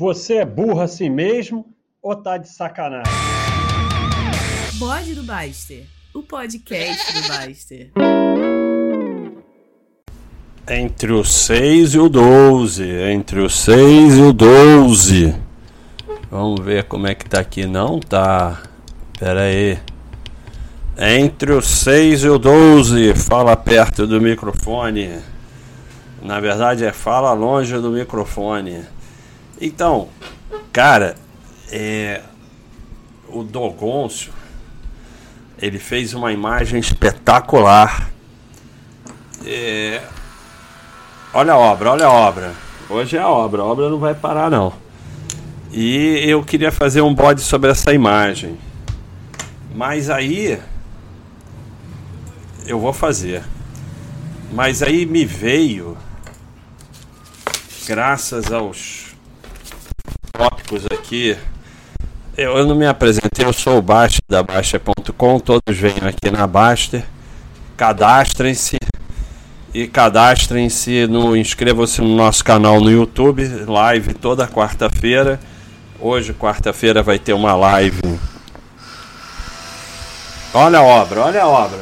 Você é burro assim mesmo ou tá de sacanagem? Bode do Baster, o podcast do Baster. Entre o 6 e o 12. Entre o 6 e o 12. Vamos ver como é que tá aqui. Não tá. Pera aí. Entre o 6 e o 12. Fala perto do microfone. Na verdade é fala longe do microfone. Então, cara, é, o Dogoncio ele fez uma imagem espetacular. É, olha a obra, olha a obra. Hoje é a obra, a obra não vai parar não. E eu queria fazer um bode sobre essa imagem. Mas aí eu vou fazer. Mas aí me veio graças aos aqui. Eu, eu não me apresentei, eu sou o Baster da Baster.com, todos venham aqui na Baster, cadastrem-se e cadastrem-se no inscrevam-se no nosso canal no YouTube, live toda quarta-feira. Hoje, quarta-feira, vai ter uma live. Olha a obra, olha a obra.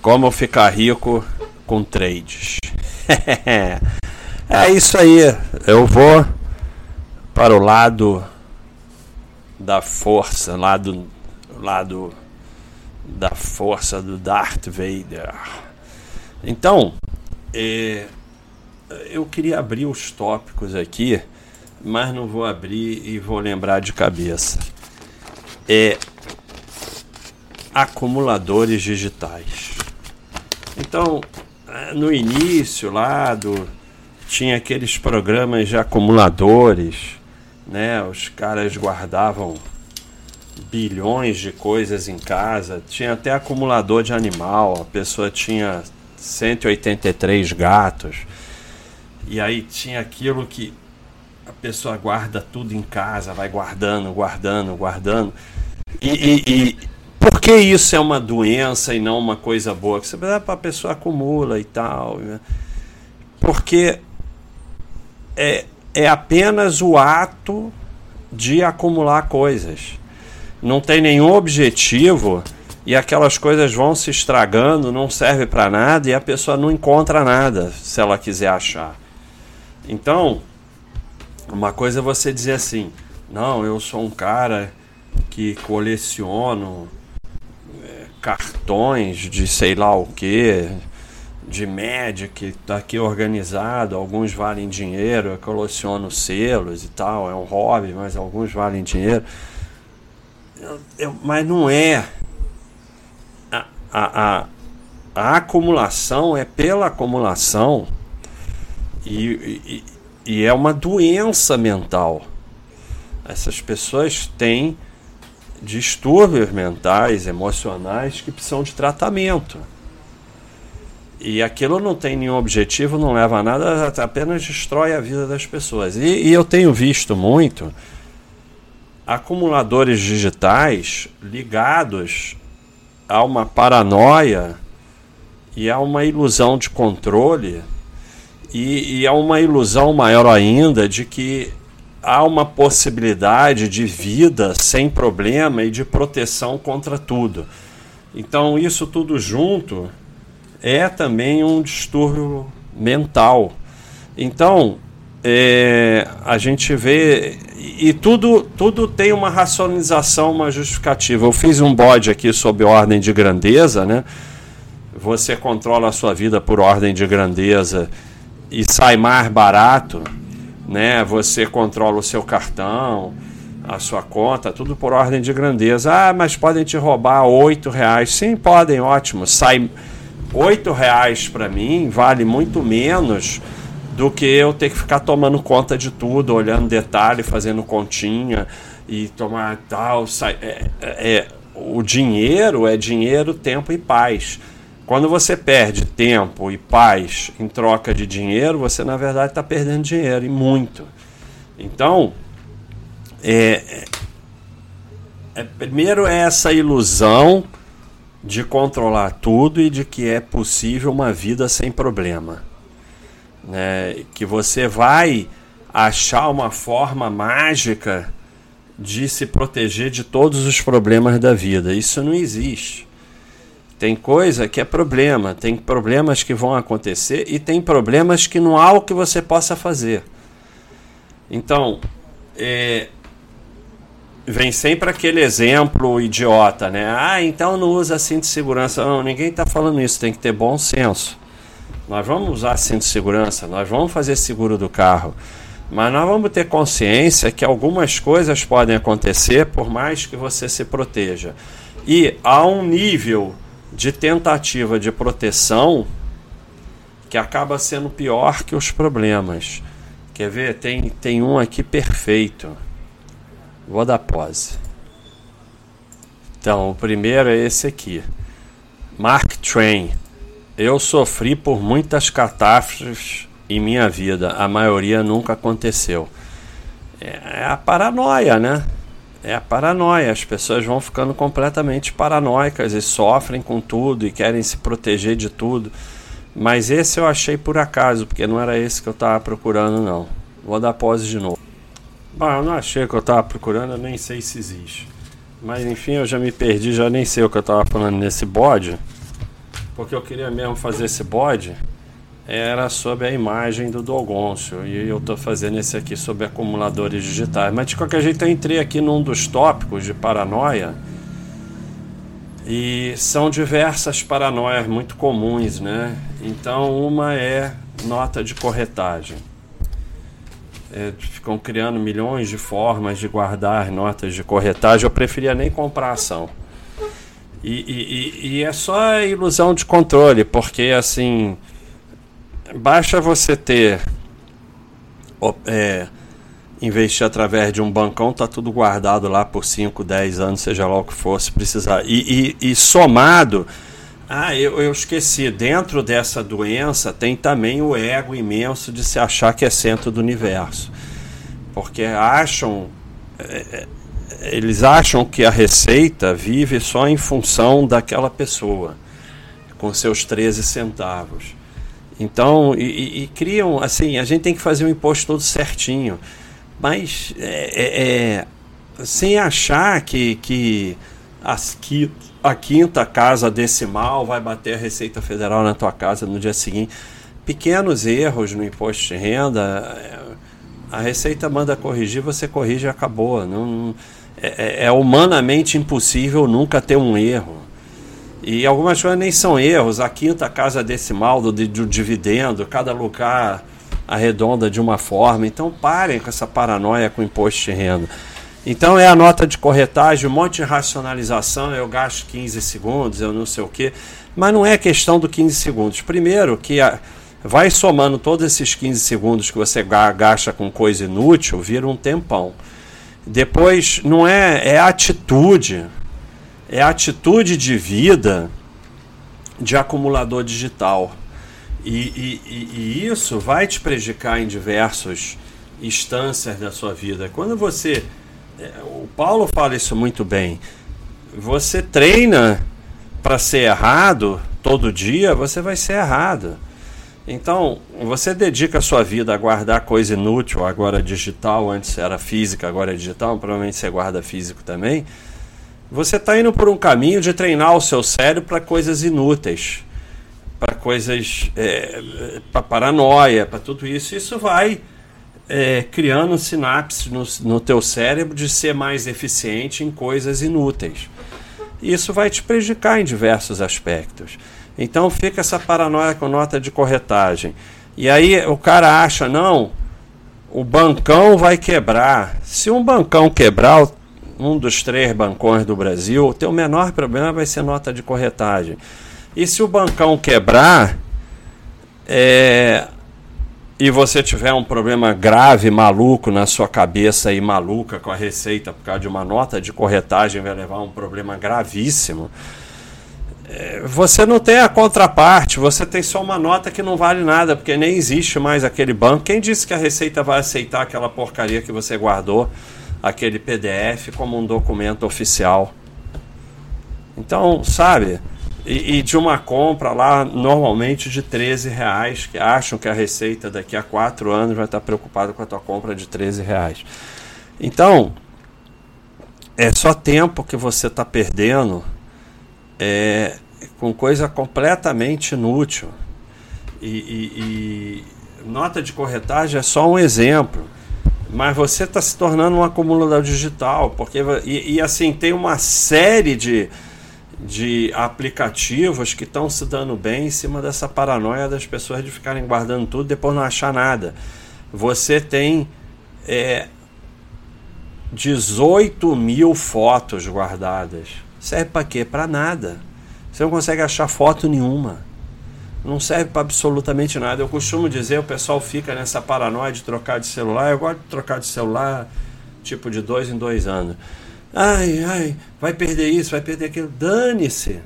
Como ficar rico com trades. é isso aí. Eu vou para o lado da força, lado, lado da força do Darth Vader. Então, é, eu queria abrir os tópicos aqui, mas não vou abrir e vou lembrar de cabeça. É acumuladores digitais. Então, no início lá do tinha aqueles programas de acumuladores né? Os caras guardavam bilhões de coisas em casa, tinha até acumulador de animal, a pessoa tinha 183 gatos. E aí tinha aquilo que a pessoa guarda tudo em casa, vai guardando, guardando, guardando. E, e, e por que isso é uma doença e não uma coisa boa? Que você a pessoa acumula e tal. Né? Porque é, é apenas o ato de acumular coisas. Não tem nenhum objetivo e aquelas coisas vão se estragando, não serve para nada e a pessoa não encontra nada se ela quiser achar. Então, uma coisa é você dizer assim: não, eu sou um cara que coleciono é, cartões de sei lá o que, de Magic, tá aqui organizado, alguns valem dinheiro, eu coleciono selos e tal, é um hobby, mas alguns valem dinheiro. Eu, eu, mas não é. A, a, a, a, acumulação é pela acumulação e, e, e é uma doença mental. Essas pessoas têm distúrbios mentais, emocionais que precisam de tratamento. E aquilo não tem nenhum objetivo, não leva a nada, apenas destrói a vida das pessoas. E, e eu tenho visto muito acumuladores digitais ligados a uma paranoia e a uma ilusão de controle e, e a uma ilusão maior ainda de que há uma possibilidade de vida sem problema e de proteção contra tudo. Então, isso tudo junto é também um distúrbio mental. Então, é, a gente vê e tudo tudo tem uma racionalização, uma justificativa. Eu fiz um bode aqui sobre ordem de grandeza, né? Você controla a sua vida por ordem de grandeza e sai mais barato, né? Você controla o seu cartão, a sua conta, tudo por ordem de grandeza. Ah, mas podem te roubar oito reais. Sim, podem, ótimo. Sai oito reais para mim vale muito menos do que eu ter que ficar tomando conta de tudo, olhando detalhe, fazendo continha e tomar tal. Sai, é, é, é, o dinheiro é dinheiro, tempo e paz. Quando você perde tempo e paz em troca de dinheiro, você na verdade está perdendo dinheiro e muito. Então, é, é, primeiro é essa ilusão de controlar tudo e de que é possível uma vida sem problema. Né? Que você vai achar uma forma mágica de se proteger de todos os problemas da vida. Isso não existe. Tem coisa que é problema, tem problemas que vão acontecer e tem problemas que não há o que você possa fazer. Então, é, vem sempre aquele exemplo idiota, né? Ah, então não usa cinto de segurança. Não, ninguém está falando isso, tem que ter bom senso. Nós vamos usar cinto de segurança, nós vamos fazer seguro do carro. Mas nós vamos ter consciência que algumas coisas podem acontecer por mais que você se proteja. E há um nível de tentativa de proteção que acaba sendo pior que os problemas. Quer ver? Tem, tem um aqui perfeito. Vou dar pause. Então, o primeiro é esse aqui. Mark Twain. Eu sofri por muitas catástrofes em minha vida, a maioria nunca aconteceu. É, é a paranoia, né? É a paranoia. As pessoas vão ficando completamente paranoicas e sofrem com tudo e querem se proteger de tudo. Mas esse eu achei por acaso, porque não era esse que eu estava procurando, não. Vou dar pose de novo. Bom, eu não achei que eu estava procurando, eu nem sei se existe. Mas enfim, eu já me perdi, já nem sei o que eu estava falando nesse bode. Porque eu queria mesmo fazer esse bode era sobre a imagem do Dogoncio e eu estou fazendo esse aqui sobre acumuladores digitais. Mas de qualquer jeito eu entrei aqui num dos tópicos de paranoia e são diversas paranoias muito comuns, né? Então uma é nota de corretagem. É, ficam criando milhões de formas de guardar notas de corretagem. Eu preferia nem comprar ação. E, e, e é só ilusão de controle, porque assim basta você ter é, investir através de um bancão, tá tudo guardado lá por 5, 10 anos, seja lá o que for, se precisar. E, e, e somado, ah, eu, eu esqueci, dentro dessa doença tem também o ego imenso de se achar que é centro do universo. Porque acham. É, é eles acham que a receita vive só em função daquela pessoa, com seus 13 centavos. Então, e, e, criam, assim, a gente tem que fazer o imposto todo certinho, mas é, é, é sem achar que, que a quinta casa decimal vai bater a Receita Federal na tua casa no dia seguinte. Pequenos erros no imposto de renda, é, a Receita manda corrigir, você corrige e acabou. Não, é, é, é humanamente impossível nunca ter um erro. E algumas coisas nem são erros. A quinta casa decimal do, do dividendo, cada lugar arredonda de uma forma. Então parem com essa paranoia com imposto de renda. Então é a nota de corretagem, um monte de racionalização, eu gasto 15 segundos, eu não sei o quê. Mas não é questão do 15 segundos. Primeiro que a, vai somando todos esses 15 segundos que você gasta com coisa inútil, vira um tempão. Depois não é, é atitude é atitude de vida de acumulador digital. E, e, e, isso vai te prejudicar em diversas instâncias da sua vida. Quando você. O Paulo fala isso muito bem. Você treina para ser errado todo dia, você vai ser errado. Então, você dedica a sua vida a guardar coisa inútil, agora digital, antes era física, agora é digital, provavelmente você guarda físico também você está indo por um caminho de treinar o seu cérebro para coisas inúteis, para coisas, é, para paranoia, para tudo isso. Isso vai é, criando sinapses no, no teu cérebro de ser mais eficiente em coisas inúteis. Isso vai te prejudicar em diversos aspectos. Então fica essa paranoia com nota de corretagem. E aí o cara acha, não, o bancão vai quebrar. Se um bancão quebrar, um dos três bancões do Brasil, o teu menor problema vai ser nota de corretagem. E se o bancão quebrar é, e você tiver um problema grave, maluco na sua cabeça e maluca com a receita por causa de uma nota de corretagem, vai levar um problema gravíssimo. É, você não tem a contraparte, você tem só uma nota que não vale nada, porque nem existe mais aquele banco. Quem disse que a Receita vai aceitar aquela porcaria que você guardou? aquele PDF como um documento oficial. Então, sabe, e, e, de uma compra lá normalmente de 13 reais, que acham que a receita daqui a quatro anos vai estar preocupada com a tua compra de 13 reais. Então, é só tempo que você está perdendo é, com coisa completamente inútil. E, e, e, nota de corretagem é só um exemplo. Mas você está se tornando um acumulador digital, porque e, e assim tem uma série de, de aplicativos que estão se dando bem em cima dessa paranoia das pessoas de ficarem guardando tudo e depois não achar nada. Você tem é, 18 mil fotos guardadas. Serve para quê? Para nada. Você não consegue achar foto nenhuma. Não serve para absolutamente nada. Eu costumo dizer, o pessoal fica nessa paranoia de trocar de celular. Eu gosto de trocar de celular tipo de dois em dois anos. Ai, ai, vai perder isso, vai perder aquilo. Dane-se.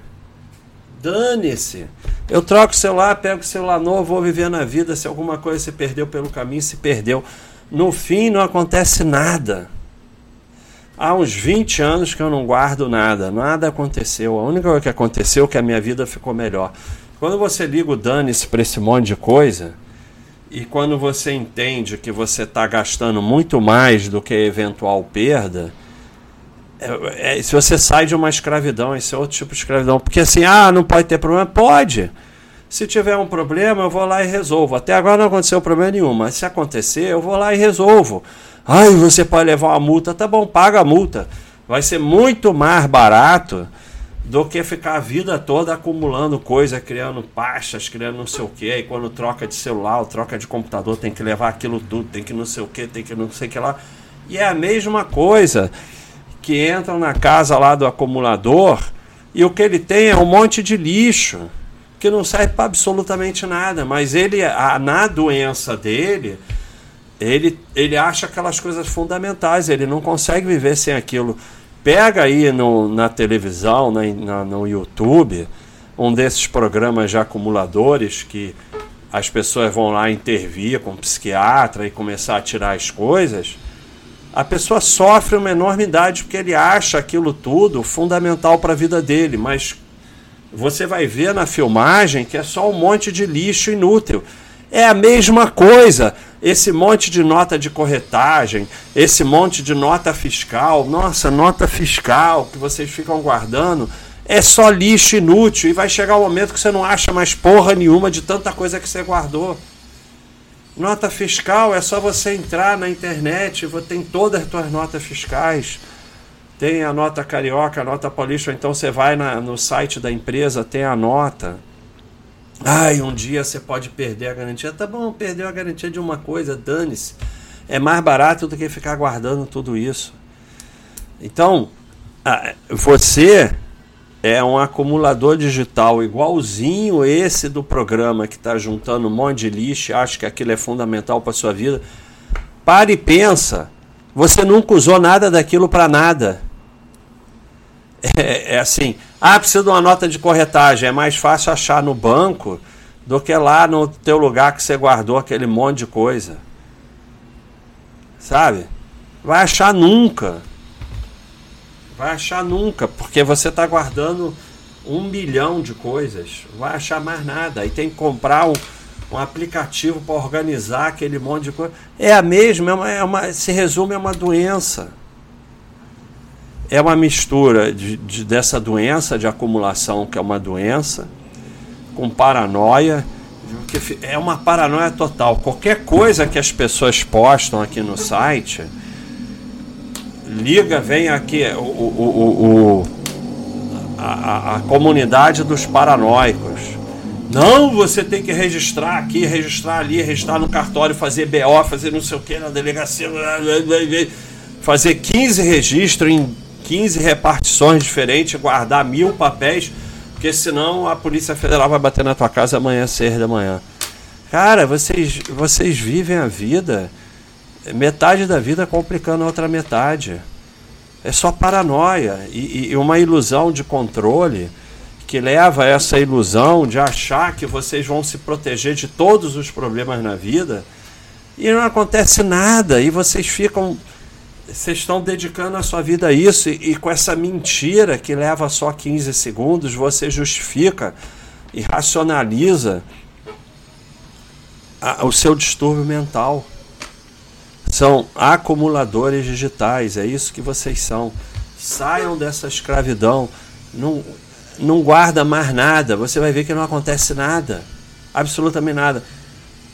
Dane-se. Eu troco o celular, pego o celular novo, vou viver na vida. Se alguma coisa se perdeu pelo caminho, se perdeu. No fim, não acontece nada. Há uns 20 anos que eu não guardo nada, nada aconteceu. A única coisa que aconteceu é que a minha vida ficou melhor. Quando você liga o dane-se para esse monte de coisa, e quando você entende que você está gastando muito mais do que eventual perda, é, é, se você sai de uma escravidão, esse é outro tipo de escravidão. Porque assim, ah, não pode ter problema? Pode. Se tiver um problema, eu vou lá e resolvo. Até agora não aconteceu problema nenhum, mas se acontecer, eu vou lá e resolvo. Ai, você pode levar uma multa. Tá bom, paga a multa. Vai ser muito mais barato do que ficar a vida toda acumulando coisa, criando pastas, criando não sei o que. E quando troca de celular, troca de computador, tem que levar aquilo tudo, tem que não sei o que, tem que não sei o que lá. E é a mesma coisa que entram na casa lá do acumulador e o que ele tem é um monte de lixo que não serve para absolutamente nada, mas ele a, na doença dele ele, ele acha aquelas coisas fundamentais, ele não consegue viver sem aquilo. Pega aí no, na televisão, na, na, no YouTube, um desses programas de acumuladores que as pessoas vão lá intervir com psiquiatra e começar a tirar as coisas. A pessoa sofre uma enormidade porque ele acha aquilo tudo fundamental para a vida dele, mas você vai ver na filmagem que é só um monte de lixo inútil. É a mesma coisa esse monte de nota de corretagem, esse monte de nota fiscal, nossa, nota fiscal que vocês ficam guardando, é só lixo inútil e vai chegar o um momento que você não acha mais porra nenhuma de tanta coisa que você guardou. Nota fiscal é só você entrar na internet, tem todas as suas notas fiscais. Tem a nota carioca, a nota paulista, então você vai na, no site da empresa, tem a nota. Ai, um dia você pode perder a garantia. Tá bom, perdeu a garantia de uma coisa, dane-se. É mais barato do que ficar guardando tudo isso. Então, você é um acumulador digital igualzinho esse do programa que está juntando um monte de lixo, acha que aquilo é fundamental para sua vida. Pare e pensa. Você nunca usou nada daquilo para nada. É, é assim, ah, precisa de uma nota de corretagem. É mais fácil achar no banco do que lá no teu lugar que você guardou aquele monte de coisa. Sabe? Vai achar nunca. Vai achar nunca, porque você está guardando um milhão de coisas. Vai achar mais nada. Aí tem que comprar um, um aplicativo para organizar aquele monte de coisa. É a mesma, é uma, é uma, se resume a uma doença é uma mistura de, de, dessa doença de acumulação, que é uma doença, com paranoia, é uma paranoia total. Qualquer coisa que as pessoas postam aqui no site, liga, vem aqui o, o, o, a, a comunidade dos paranoicos. Não, você tem que registrar aqui, registrar ali, registrar no cartório, fazer BO, fazer não sei o que na delegacia, fazer 15 registros em 15 repartições diferentes, guardar mil papéis, porque senão a Polícia Federal vai bater na tua casa amanhã, seis da manhã. Cara, vocês, vocês vivem a vida, metade da vida complicando a outra metade. É só paranoia e, e uma ilusão de controle que leva a essa ilusão de achar que vocês vão se proteger de todos os problemas na vida e não acontece nada e vocês ficam vocês estão dedicando a sua vida a isso e, e, com essa mentira que leva só 15 segundos, você justifica e racionaliza a, o seu distúrbio mental. São acumuladores digitais, é isso que vocês são. Saiam dessa escravidão. Não, não guarda mais nada. Você vai ver que não acontece nada. Absolutamente nada.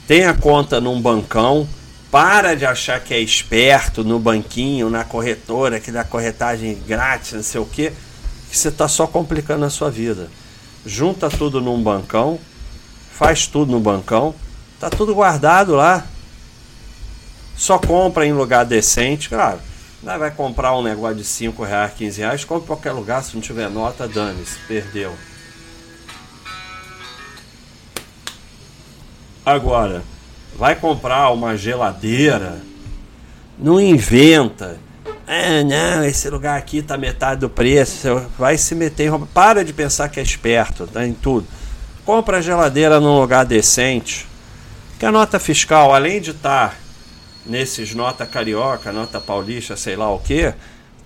Tenha conta num bancão. Para de achar que é esperto no banquinho, na corretora, que dá corretagem grátis, não sei o que, que você está só complicando a sua vida. Junta tudo num bancão, faz tudo no bancão, tá tudo guardado lá. Só compra em lugar decente, claro vai comprar um negócio de 5 reais, 15 reais, compra em qualquer lugar, se não tiver nota, dane-se, perdeu. Agora, vai comprar uma geladeira, não inventa. Ah, não, esse lugar aqui tá metade do preço. Vai se meter em roupa. Para de pensar que é esperto, tá em tudo. Compra a geladeira num lugar decente. Que a nota fiscal, além de estar tá nesses nota carioca, nota paulista, sei lá o que,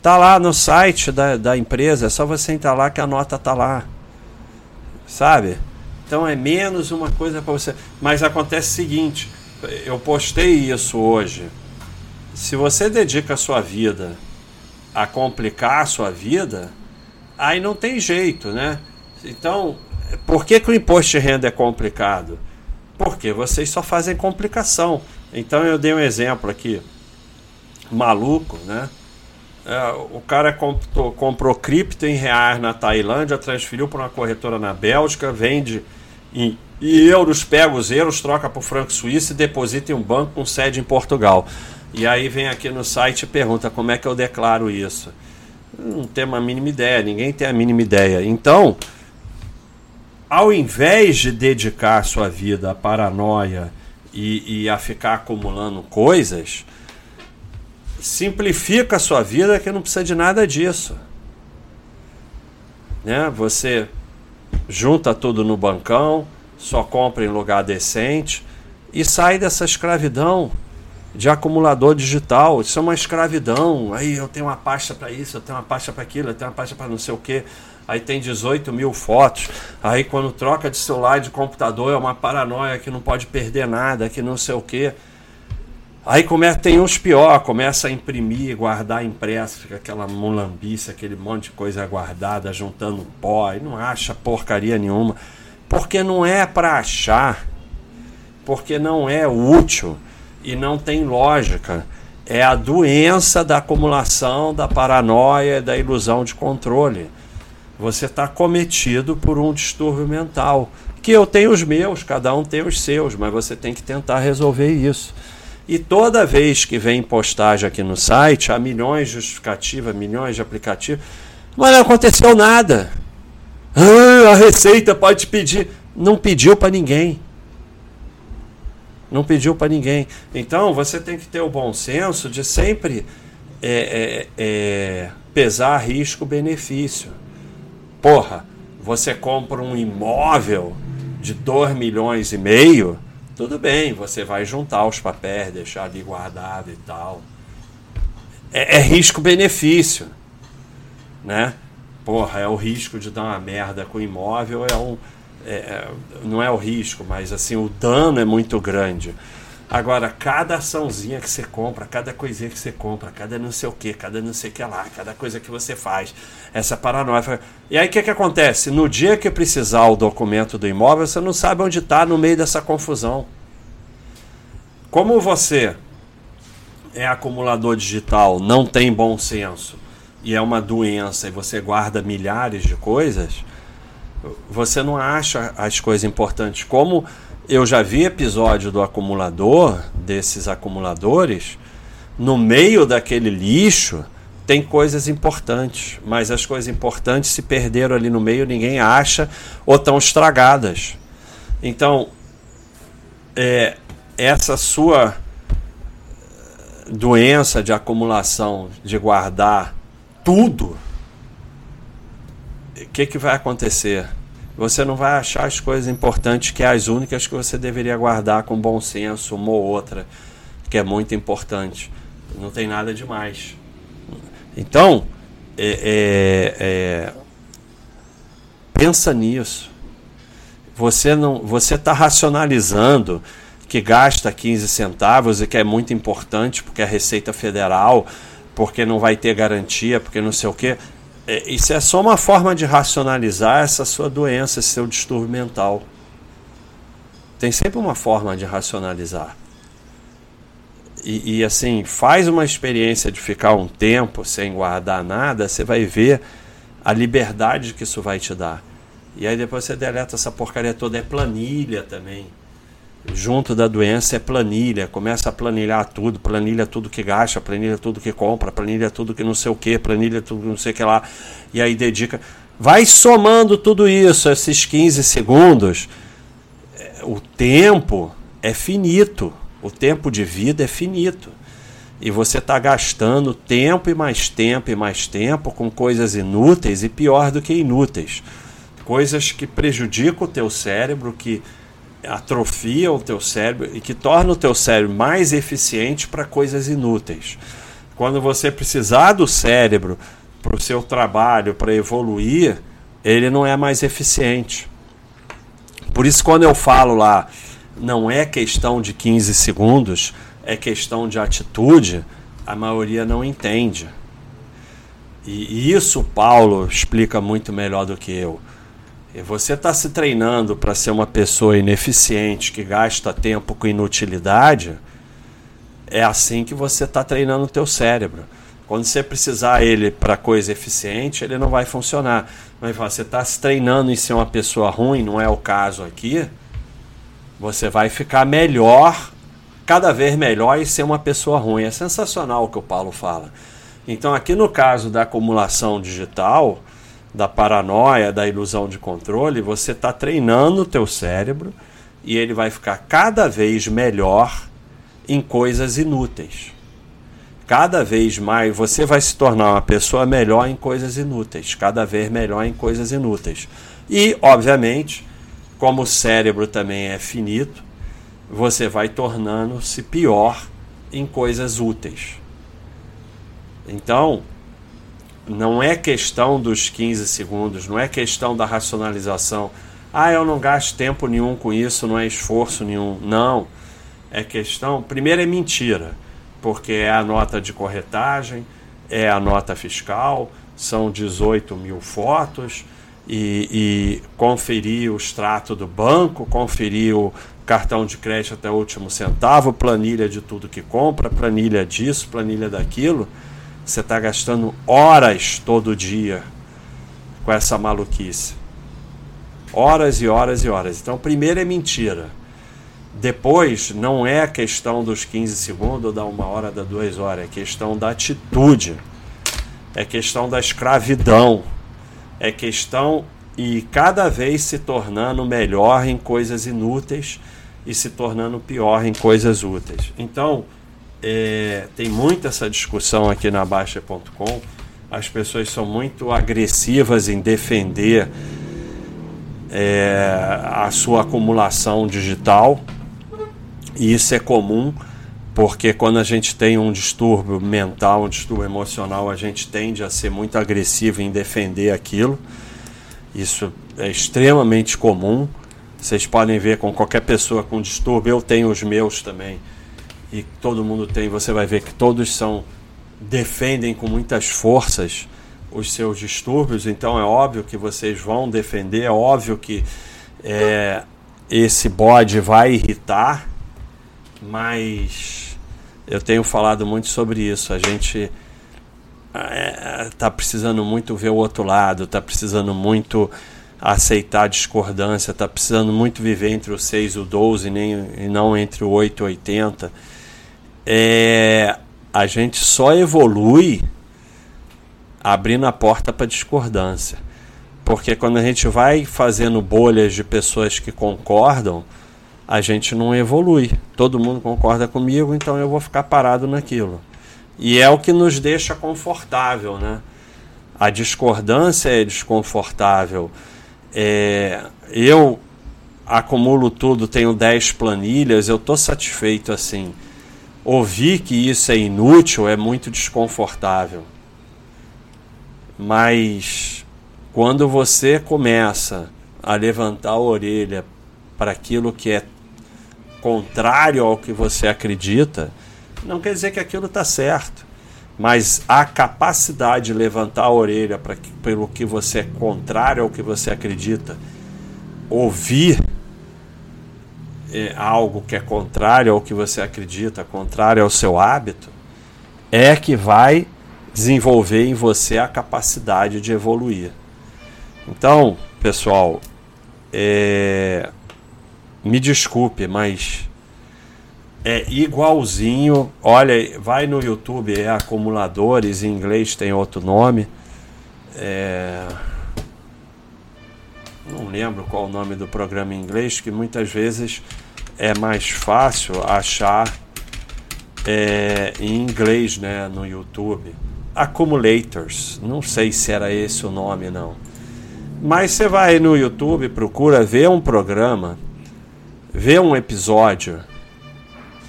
tá lá no site da, da empresa, é só você entrar lá que a nota tá lá. Sabe? Então é menos uma coisa para você. Mas acontece o seguinte, eu postei isso hoje. Se você dedica a sua vida a complicar a sua vida, aí não tem jeito, né? Então, por que, que o imposto de renda é complicado? Porque vocês só fazem complicação. Então eu dei um exemplo aqui, maluco, né? É, o cara comprou, comprou cripto em reais na Tailândia, transferiu para uma corretora na Bélgica, vende em, euros, pega os euros, troca para o franco suíço e deposita em um banco com sede em Portugal. E aí vem aqui no site e pergunta como é que eu declaro isso. Não tem uma mínima ideia, ninguém tem a mínima ideia. Então, ao invés de dedicar a sua vida à paranoia e, e a ficar acumulando coisas, simplifica a sua vida que não precisa de nada disso. Né? Você junta tudo no bancão, só compra em lugar decente e sai dessa escravidão de acumulador digital. Isso é uma escravidão. Aí eu tenho uma pasta para isso, eu tenho uma pasta para aquilo, eu tenho uma pasta para não sei o que aí tem 18 mil fotos, aí quando troca de celular e de computador é uma paranoia que não pode perder nada, que não sei o que. Aí começa, tem uns pior, começa a imprimir, guardar impresso, fica aquela mulambice, aquele monte de coisa guardada, juntando pó, e não acha porcaria nenhuma. Porque não é para achar, porque não é útil e não tem lógica. É a doença da acumulação, da paranoia, da ilusão de controle você está cometido por um distúrbio mental. Que eu tenho os meus, cada um tem os seus, mas você tem que tentar resolver isso. E toda vez que vem postagem aqui no site, há milhões de justificativas, milhões de aplicativos, mas não aconteceu nada. Ah, a Receita pode pedir. Não pediu para ninguém. Não pediu para ninguém. Então você tem que ter o bom senso de sempre é, é, é, pesar risco-benefício. Porra, você compra um imóvel de 2 milhões e meio, tudo bem, você vai juntar os papéis, deixar ali guardado e tal. É, é risco-benefício, né? Porra, é o risco de dar uma merda com o imóvel, é um, é, é não é o risco, mas assim, o dano é muito grande. Agora, cada açãozinha que você compra, cada coisinha que você compra, cada não sei o que, cada não sei o que lá, cada coisa que você faz, essa paranoia. E aí o que, que acontece? No dia que precisar o documento do imóvel, você não sabe onde está no meio dessa confusão. Como você é acumulador digital, não tem bom senso e é uma doença e você guarda milhares de coisas, você não acha as coisas importantes. Como eu já vi episódio do acumulador, desses acumuladores, no meio daquele lixo tem coisas importantes, mas as coisas importantes se perderam ali no meio, ninguém acha ou estão estragadas. Então, é, essa sua doença de acumulação, de guardar tudo, o que, que vai acontecer? Você não vai achar as coisas importantes que é as únicas que você deveria guardar com bom senso, uma ou outra, que é muito importante. Não tem nada demais. Então, é, é, é, pensa nisso. Você não, você está racionalizando que gasta 15 centavos e que é muito importante porque é Receita Federal, porque não vai ter garantia, porque não sei o quê. É, isso é só uma forma de racionalizar essa sua doença, esse seu distúrbio mental. Tem sempre uma forma de racionalizar. E, e, assim, faz uma experiência de ficar um tempo sem guardar nada, você vai ver a liberdade que isso vai te dar. E aí depois você deleta essa porcaria toda. É planilha também. Junto da doença é planilha. Começa a planilhar tudo. Planilha tudo que gasta, planilha tudo que compra, planilha tudo que não sei o que, planilha tudo que não sei o que lá. E aí dedica. Vai somando tudo isso, esses 15 segundos. O tempo é finito. O tempo de vida é finito. E você está gastando tempo e mais tempo e mais tempo com coisas inúteis e pior do que inúteis. Coisas que prejudicam o teu cérebro, que atrofia o teu cérebro e que torna o teu cérebro mais eficiente para coisas inúteis. Quando você precisar do cérebro para o seu trabalho, para evoluir, ele não é mais eficiente. Por isso, quando eu falo lá, não é questão de 15 segundos, é questão de atitude, a maioria não entende. E isso Paulo explica muito melhor do que eu. E você está se treinando para ser uma pessoa ineficiente, que gasta tempo com inutilidade, é assim que você está treinando o teu cérebro. Quando você precisar ele para coisa eficiente, ele não vai funcionar. Mas você está se treinando em ser uma pessoa ruim, não é o caso aqui você vai ficar melhor, cada vez melhor e ser uma pessoa ruim. É sensacional o que o Paulo fala. Então, aqui no caso da acumulação digital, da paranoia, da ilusão de controle, você está treinando o teu cérebro e ele vai ficar cada vez melhor em coisas inúteis. Cada vez mais você vai se tornar uma pessoa melhor em coisas inúteis, cada vez melhor em coisas inúteis. E, obviamente, como o cérebro também é finito, você vai tornando-se pior em coisas úteis. Então, não é questão dos 15 segundos, não é questão da racionalização. Ah, eu não gasto tempo nenhum com isso, não é esforço nenhum. Não. É questão. Primeiro é mentira, porque é a nota de corretagem, é a nota fiscal, são 18 mil fotos e, e conferir o extrato do banco, conferir o cartão de crédito até o último centavo, planilha de tudo que compra, planilha disso, planilha daquilo. Você está gastando horas todo dia com essa maluquice. Horas e horas e horas. Então, primeiro é mentira. Depois, não é questão dos 15 segundos, da uma hora, da duas horas. É questão da atitude. É questão da escravidão é questão e cada vez se tornando melhor em coisas inúteis e se tornando pior em coisas úteis. Então, é, tem muito essa discussão aqui na Baixa.com. As pessoas são muito agressivas em defender é, a sua acumulação digital, e isso é comum porque quando a gente tem um distúrbio mental, um distúrbio emocional, a gente tende a ser muito agressivo em defender aquilo. Isso é extremamente comum. Vocês podem ver com qualquer pessoa com distúrbio, eu tenho os meus também. E todo mundo tem, você vai ver que todos são defendem com muitas forças os seus distúrbios, então é óbvio que vocês vão defender, é óbvio que é, esse bode vai irritar, mas eu tenho falado muito sobre isso. A gente está é, precisando muito ver o outro lado, está precisando muito aceitar a discordância, está precisando muito viver entre o 6 e o 12 nem, e não entre o 8 e o 80. É, a gente só evolui abrindo a porta para discordância. Porque quando a gente vai fazendo bolhas de pessoas que concordam, a gente não evolui. Todo mundo concorda comigo, então eu vou ficar parado naquilo. E é o que nos deixa confortável, né? A discordância é desconfortável. É, eu acumulo tudo, tenho 10 planilhas, eu estou satisfeito assim. Ouvir que isso é inútil é muito desconfortável. Mas quando você começa a levantar a orelha para aquilo que é contrário ao que você acredita, não quer dizer que aquilo está certo. Mas a capacidade de levantar a orelha para pelo que você é contrário ao que você acredita, ouvir é, algo que é contrário ao que você acredita, contrário ao seu hábito, é que vai desenvolver em você a capacidade de evoluir. Então, pessoal, é, me desculpe, mas é igualzinho. Olha, vai no YouTube, é acumuladores, em inglês tem outro nome. É, não lembro qual o nome do programa em inglês, que muitas vezes é mais fácil achar é, em inglês né, no YouTube. Accumulators, não sei se era esse o nome não. Mas você vai no YouTube, procura ver um programa, ver um episódio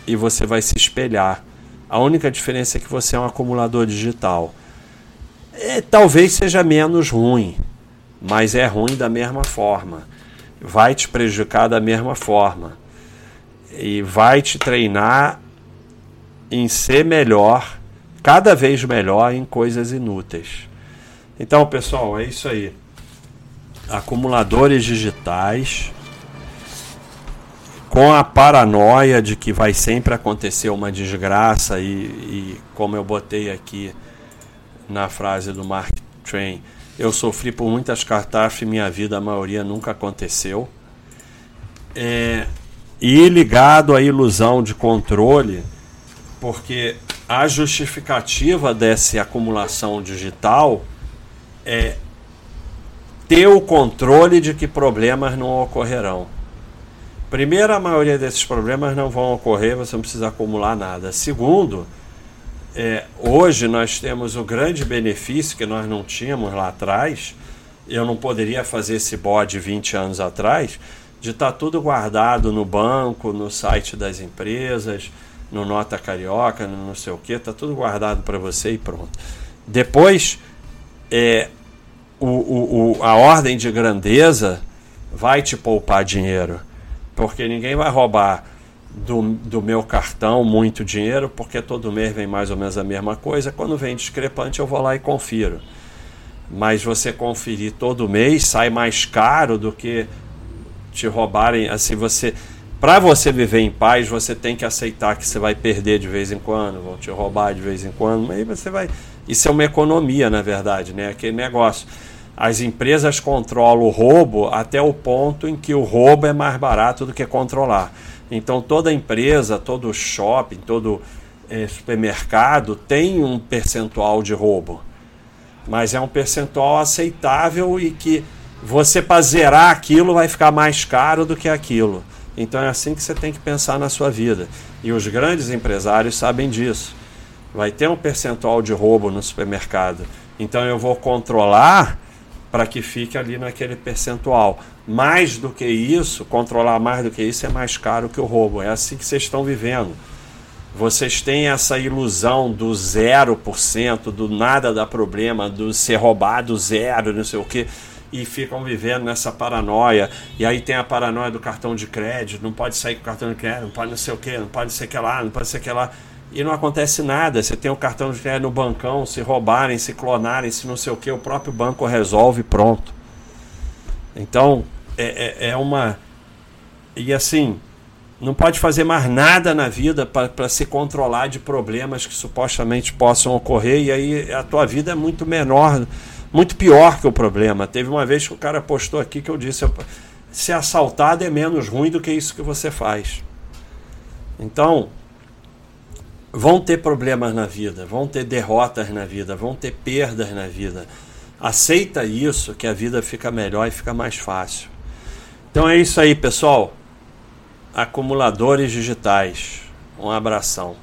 e você vai se espelhar. A única diferença é que você é um acumulador digital. É, talvez seja menos ruim, mas é ruim da mesma forma. Vai te prejudicar da mesma forma. E vai te treinar em ser melhor, cada vez melhor em coisas inúteis. Então, pessoal, é isso aí. Acumuladores digitais com a paranoia de que vai sempre acontecer uma desgraça e, e como eu botei aqui na frase do Mark Twain, eu sofri por muitas catástrofes minha vida a maioria nunca aconteceu. É, e ligado à ilusão de controle, porque a justificativa dessa acumulação digital é ter o controle de que problemas não ocorrerão. Primeiro, a maioria desses problemas não vão ocorrer, você não precisa acumular nada. Segundo, é, hoje nós temos o grande benefício que nós não tínhamos lá atrás. Eu não poderia fazer esse bode 20 anos atrás, de estar tá tudo guardado no banco, no site das empresas, no Nota Carioca, no não sei o que, está tudo guardado para você e pronto. Depois, é, o, o, o, a ordem de grandeza vai te poupar dinheiro, porque ninguém vai roubar do, do meu cartão muito dinheiro, porque todo mês vem mais ou menos a mesma coisa. Quando vem discrepante, eu vou lá e confiro. Mas você conferir todo mês sai mais caro do que te roubarem. Assim, você. Para você viver em paz, você tem que aceitar que você vai perder de vez em quando, vão te roubar de vez em quando, aí você vai. Isso é uma economia, na verdade, né? Aquele negócio. As empresas controlam o roubo até o ponto em que o roubo é mais barato do que controlar. Então toda empresa, todo shopping, todo é, supermercado tem um percentual de roubo. Mas é um percentual aceitável e que você para zerar aquilo vai ficar mais caro do que aquilo. Então é assim que você tem que pensar na sua vida. E os grandes empresários sabem disso. Vai ter um percentual de roubo no supermercado. Então eu vou controlar para que fique ali naquele percentual. Mais do que isso, controlar mais do que isso é mais caro que o roubo. É assim que vocês estão vivendo. Vocês têm essa ilusão do 0%, do nada dá problema, do ser roubado zero, não sei o que, e ficam vivendo nessa paranoia. E aí tem a paranoia do cartão de crédito, não pode sair com o cartão de crédito, não pode não sei o que, não pode ser que lá, não pode ser que lá e não acontece nada. Você tem o cartão de crédito no bancão, se roubarem, se clonarem, se não sei o que, o próprio banco resolve pronto. Então, é, é, é uma. E assim, não pode fazer mais nada na vida para se controlar de problemas que supostamente possam ocorrer, e aí a tua vida é muito menor, muito pior que o problema. Teve uma vez que o cara postou aqui que eu disse: ser assaltado é menos ruim do que isso que você faz. Então, Vão ter problemas na vida, vão ter derrotas na vida, vão ter perdas na vida. Aceita isso que a vida fica melhor e fica mais fácil. Então é isso aí, pessoal. Acumuladores digitais. Um abração.